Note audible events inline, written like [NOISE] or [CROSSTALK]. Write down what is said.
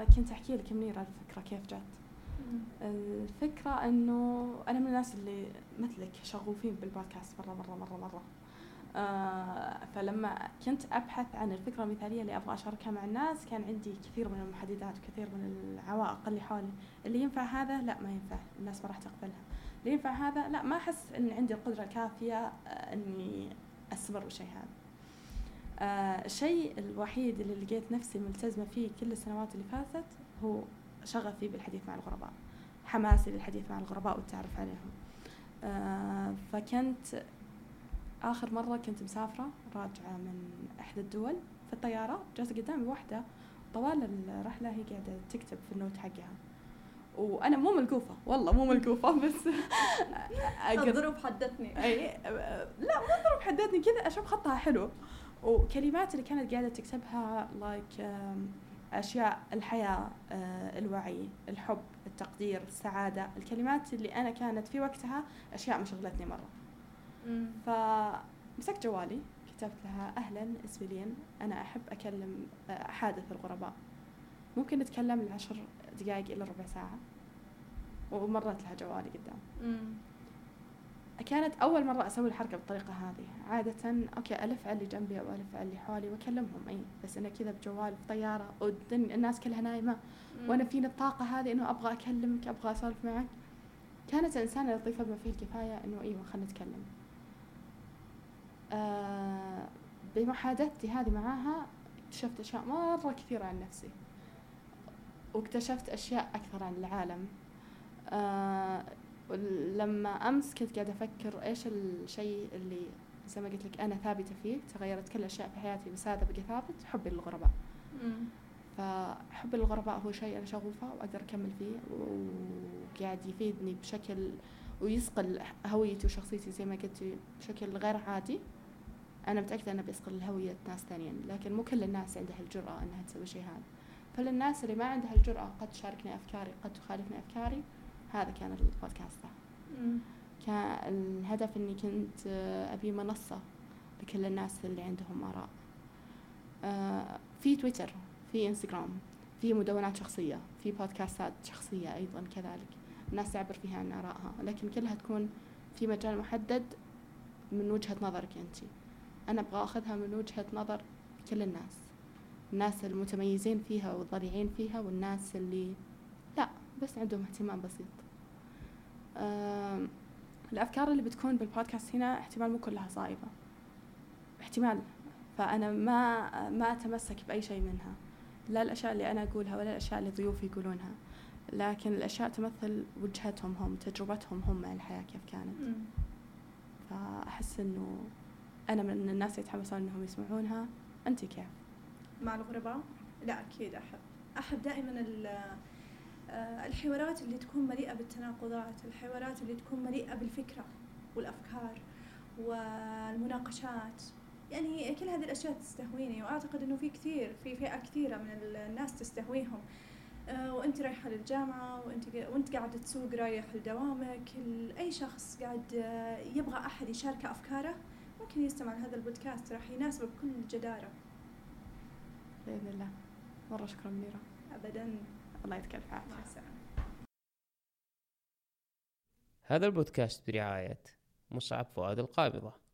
فكنت أحكي لك منيره الفكرة كيف جت الفكرة إنه أنا من الناس اللي مثلك شغوفين بالبودكاست مرة مرة مرة مرة. آه فلما كنت أبحث عن الفكرة المثالية اللي أبغى أشاركها مع الناس كان عندي كثير من المحددات وكثير من العوائق اللي حولي. اللي ينفع هذا؟ لا ما ينفع. الناس ما راح تقبلها. اللي ينفع هذا؟ لا ما أحس إن عندي القدرة الكافية آه إني أستمر بالشيء هذا. الشيء الوحيد اللي لقيت نفسي ملتزمة فيه كل السنوات اللي فاتت هو شغفي بالحديث مع الغرباء حماسي للحديث مع الغرباء والتعرف عليهم. آه فكنت آخر مرة كنت مسافرة راجعة من إحدى الدول في الطيارة جالسة قدامي واحدة طوال الرحلة هي قاعدة تكتب في النوت حقها. وأنا مو ملقوفة والله مو ملقوفة [LAUGHS] بس الظروف حدتني أي لا مو الظروف حدتني كذا أشوف خطها حلو. وكلمات اللي كانت قاعدة تكتبها لايك like أشياء الحياة آه، الوعي الحب التقدير السعادة الكلمات اللي أنا كانت في وقتها أشياء ما شغلتني مرة. فمسكت جوالي كتبت لها أهلا اسمي لين أنا أحب أكلم آه، أحادث الغرباء. ممكن نتكلم لعشر دقائق إلى ربع ساعة. ومرت لها جوالي قدام. كانت أول مرة أسوي الحركة بالطريقة هذه. عادة أوكي ألف على اللي جنبي أو ألف على اللي حولي وأكلمهم أي بس أنا كذا بجوال في طيارة والناس كلها نايمة. وأنا فيني الطاقة هذه إنه أبغى أكلمك أبغى أسولف معك. كانت إنسانة لطيفة بما فيه الكفاية إنه أيوة خلينا نتكلم. آه بمحادثتي هذه معاها اكتشفت أشياء مرة كثيرة عن نفسي. واكتشفت أشياء أكثر عن العالم. آه ولما أمس كنت قاعدة أفكر إيش الشيء اللي زي ما قلت لك أنا ثابتة فيه تغيرت كل الأشياء في حياتي بس هذا بقي ثابت حبي للغرباء. فحبي للغرباء هو شيء أنا شغوفه وأقدر أكمل فيه وقاعد يفيدني بشكل ويصقل هويتي وشخصيتي زي ما قلت بشكل غير عادي. أنا متأكدة إنه بيصقل هوية ناس ثانيين لكن مو كل الناس عندها الجرأة إنها تسوي شيء هذا. فللناس اللي ما عندها الجرأة قد تشاركني أفكاري قد تخالفني أفكاري هذا كان البودكاست كان الهدف إني كنت أبي منصة لكل الناس اللي عندهم آراء. آه، في تويتر في إنستغرام في مدونات شخصية في بودكاستات شخصية أيضا كذلك. الناس تعبر فيها عن آرائها لكن كلها تكون في مجال محدد من وجهة نظرك أنت. أنا أبغى أخذها من وجهة نظر كل الناس. الناس المتميزين فيها والضليعين فيها والناس اللي بس عندهم اهتمام بسيط. الأفكار اللي بتكون بالبودكاست هنا احتمال مو كلها صائبة. احتمال. فأنا ما ما أتمسك بأي شيء منها. لا الأشياء اللي أنا أقولها ولا الأشياء اللي ضيوفي يقولونها. لكن الأشياء تمثل وجهتهم هم تجربتهم هم مع الحياة كيف كانت. فأحس إنه أنا من الناس اللي يتحمسون إنهم يسمعونها. أنت كيف؟ مع الغرباء؟ لا أكيد أحب. أحب دائما الحوارات اللي تكون مليئة بالتناقضات الحوارات اللي تكون مليئة بالفكرة والأفكار والمناقشات. يعني كل هذه الأشياء تستهويني وأعتقد أنه في كثير في فئة كثيرة من الناس تستهويهم. آه، وأنت رايحة للجامعة وأنت وأنت قاعدة تسوق رايح لدوامك. أي شخص قاعد آه، يبغى أحد يشاركه أفكاره ممكن يستمع لهذا البودكاست راح يناسبه بكل جدارة. بإذن الله. مرة شكرا منيره ابدا. الله يعطيك الف عافيه مع السلامة. هذا البودكاست برعاية مصعب فؤاد القابضة.